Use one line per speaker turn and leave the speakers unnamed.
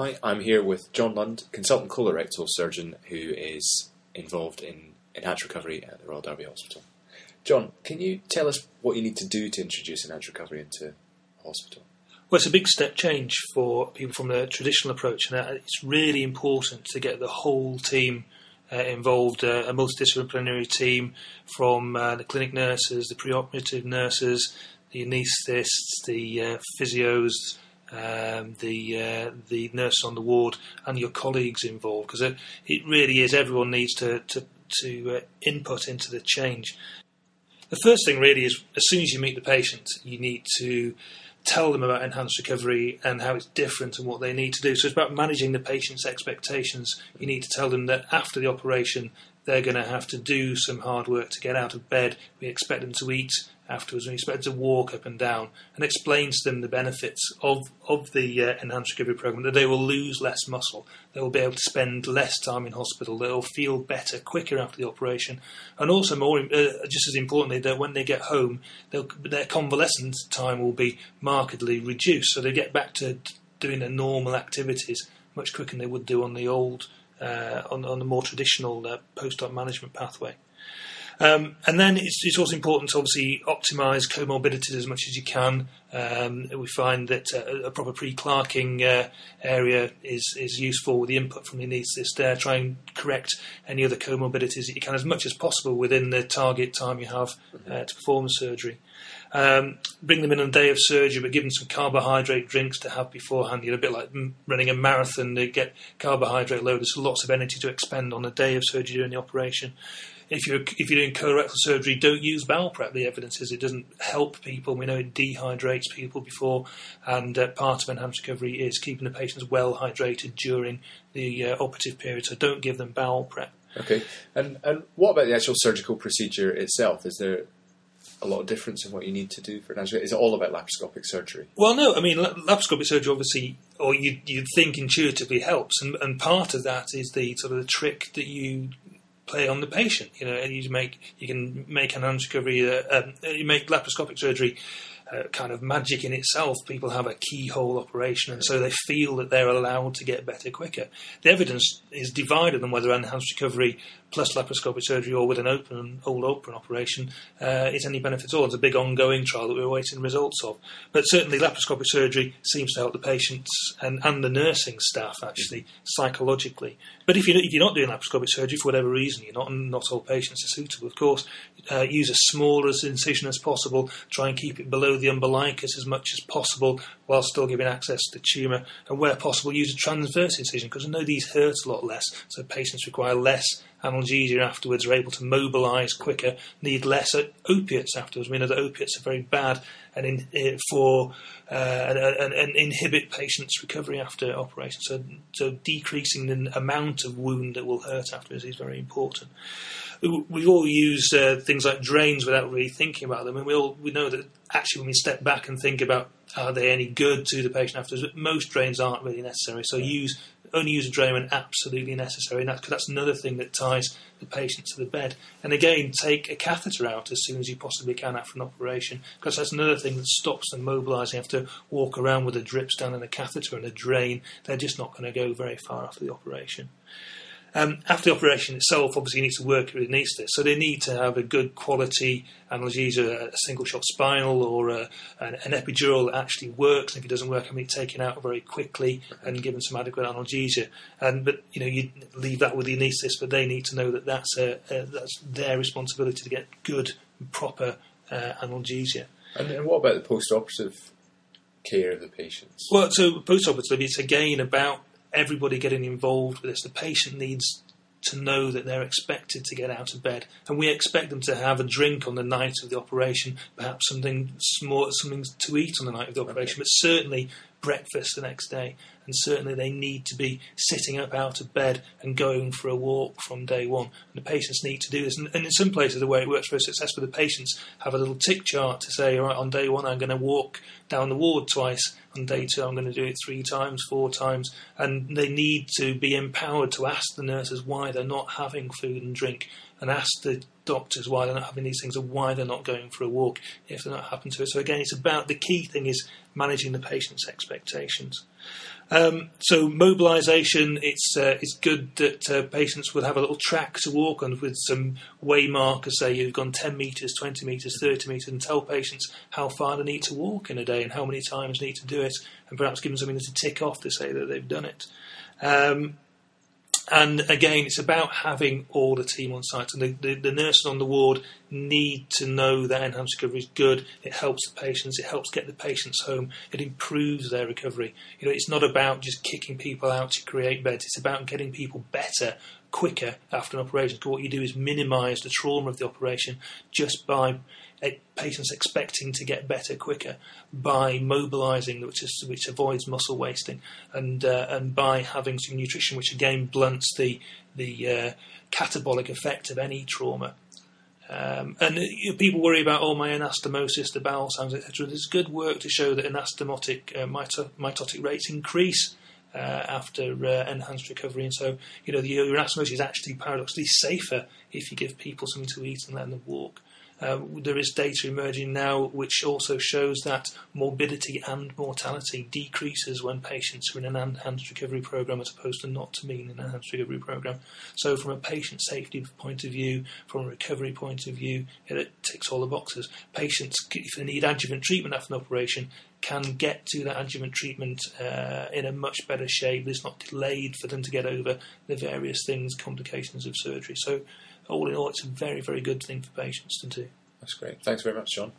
Hi, I'm here with John Lund, consultant colorectal surgeon who is involved in enhanced recovery at the Royal Derby Hospital. John, can you tell us what you need to do to introduce enhanced recovery into hospital?
Well, it's a big step change for people from the traditional approach, and it's really important to get the whole team uh, involved, uh, a multidisciplinary team from uh, the clinic nurses, the preoperative nurses, the anaesthetists, the uh, physios, um, the uh, the nurse on the ward and your colleagues involved because it, it really is everyone needs to to, to uh, input into the change. The first thing really is as soon as you meet the patient, you need to tell them about enhanced recovery and how it's different and what they need to do. So it's about managing the patient's expectations. You need to tell them that after the operation, they're going to have to do some hard work to get out of bed. We expect them to eat afterwards and expect to walk up and down and explains to them the benefits of, of the uh, enhanced recovery program that they will lose less muscle, they will be able to spend less time in hospital, they'll feel better quicker after the operation, and also more uh, just as importantly that when they get home, their convalescent time will be markedly reduced, so they get back to doing their normal activities much quicker than they would do on the old uh, on, on the more traditional uh, post-op management pathway. Um, and then it's, it's, also important to obviously optimise comorbidities as much as you can. Um, we find that uh, a proper pre-clerking uh, area is, is useful with the input from the anaesthetist there. Try and correct any other comorbidities that you can as much as possible within the target time you have uh, to perform the surgery. Um, bring them in on a day of surgery, but give them some carbohydrate drinks to have beforehand. You know, a bit like running a marathon, they get carbohydrate loaded, so lots of energy to expend on the day of surgery during the operation if you're if you're doing colorectal surgery, don't use bowel prep. The evidence is it doesn't help people. We know it dehydrates people before, and uh, part of enhanced recovery is keeping the patients well hydrated during the uh, operative period. So don't give them bowel prep.
Okay, and and what about the actual surgical procedure itself? Is there a lot of difference in what you need to do for enhanced? Is it all about laparoscopic surgery?
Well, no. I mean, laparoscopic surgery obviously, or you you'd think intuitively helps, and, and part of that is the sort of the trick that you play on the patient. You know, and you make you can make an recovery, uh, um, you make laparoscopic surgery. Kind of magic in itself. People have a keyhole operation, and so they feel that they're allowed to get better quicker. The evidence is divided on whether enhanced recovery plus laparoscopic surgery or with an open old open operation uh, is any benefit at all. It's a big ongoing trial that we're waiting results of. But certainly laparoscopic surgery seems to help the patients and, and the nursing staff actually psychologically. But if you're, if you're not doing laparoscopic surgery for whatever reason, you're not, not all patients are suitable, of course, uh, use as small as incision as possible, try and keep it below the umbilicus as much as possible while still giving access to the tumour, and where possible use a transverse incision because I know these hurt a lot less, so patients require less analgesia afterwards, are able to mobilise quicker, need less opiates afterwards. We know that opiates are very bad and in, eh, for uh, and, and, and, inhibit patients' recovery after operation. So, so decreasing the amount of wound that will hurt afterwards is very important. We've all used uh, things like drains without really thinking about them, and we all we know that actually when we step back and think about are they any good to the patient afterwards, most drains aren't really necessary. So use only use a drain when absolutely necessary, and that's, that's another thing that ties the patient to the bed. And again, take a catheter out as soon as you possibly can after an operation, because that's another thing that stops them mobilising. Have to walk around with a drip stand and a catheter and a drain. They're just not going to go very far after the operation. Um, after the operation itself, obviously, you need to work with an anaesthetist, so they need to have a good quality analgesia, a single shot spinal or a, an, an, epidural that actually works. And if it doesn't work, can be taken out very quickly and given some adequate analgesia. And but you know, you leave that with the anaesthetist, but they need to know that that's a, a, that's their responsibility to get good, proper uh, analgesia.
And, and what about the post-operative care of the patients?
Well, so post-operative, it's again about everybody getting involved with this. The patient needs to know that they're expected to get out of bed, and we expect them to have a drink on the night of the operation, perhaps something small, something to eat on the night of the operation, okay. but certainly breakfast the next day. And certainly they need to be sitting up out of bed and going for a walk from day one. And the patients need to do this. And, and in some places, the way it works very successfully, the patients have a little tick chart to say, all right, on day one, I'm going to walk down the ward twice. On day two, I'm going to do it three times, four times. And they need to be empowered to ask the nurses why they're not having food and drink and ask the doctors why they're not having these things and why they're not going for a walk if they're not happen to it. So again, it's about the key thing is managing the patient's expectations. Um, so mobilisation, it's uh, it's good that uh, patients would have a little track to walk on with some way markers. Say you've gone 10 metres, 20 metres, 30 metres, and tell patients how far they need to walk in a day and how many times they need to do it, and perhaps give them something to tick off to say that they've done it. Um, and again, it's about having all the team on site. And the, the, the, nurses on the ward need to know that enhanced recovery is good. It helps the patients. It helps get the patients home. It improves their recovery. You know, it's not about just kicking people out to create beds. It's about getting people better quicker after an operation. Because what you do is minimise the trauma of the operation just by patients expecting to get better quicker by mobilising, which is which avoids muscle wasting, and uh, and by having some nutrition, which again blunts the the uh, catabolic effect of any trauma. Um, and uh, you know, people worry about oh my anastomosis, the bowel sounds, etc. There's good work to show that anastomotic uh, mito- mitotic rates increase uh, after uh, enhanced recovery. And so, you know, the, your anastomosis is actually paradoxically safer if you give people something to eat and let them walk. Uh, there is data emerging now which also shows that morbidity and mortality decreases when patients are in an enhanced recovery program as opposed to not to be in an enhanced recovery program. So, from a patient safety point of view, from a recovery point of view, it ticks all the boxes. Patients, if they need adjuvant treatment after an operation, can get to that adjuvant treatment uh, in a much better shape. It's not delayed for them to get over the various things, complications of surgery. So, all in all, it's a very, very good thing for patients to do.
That's great. Thanks very much, John.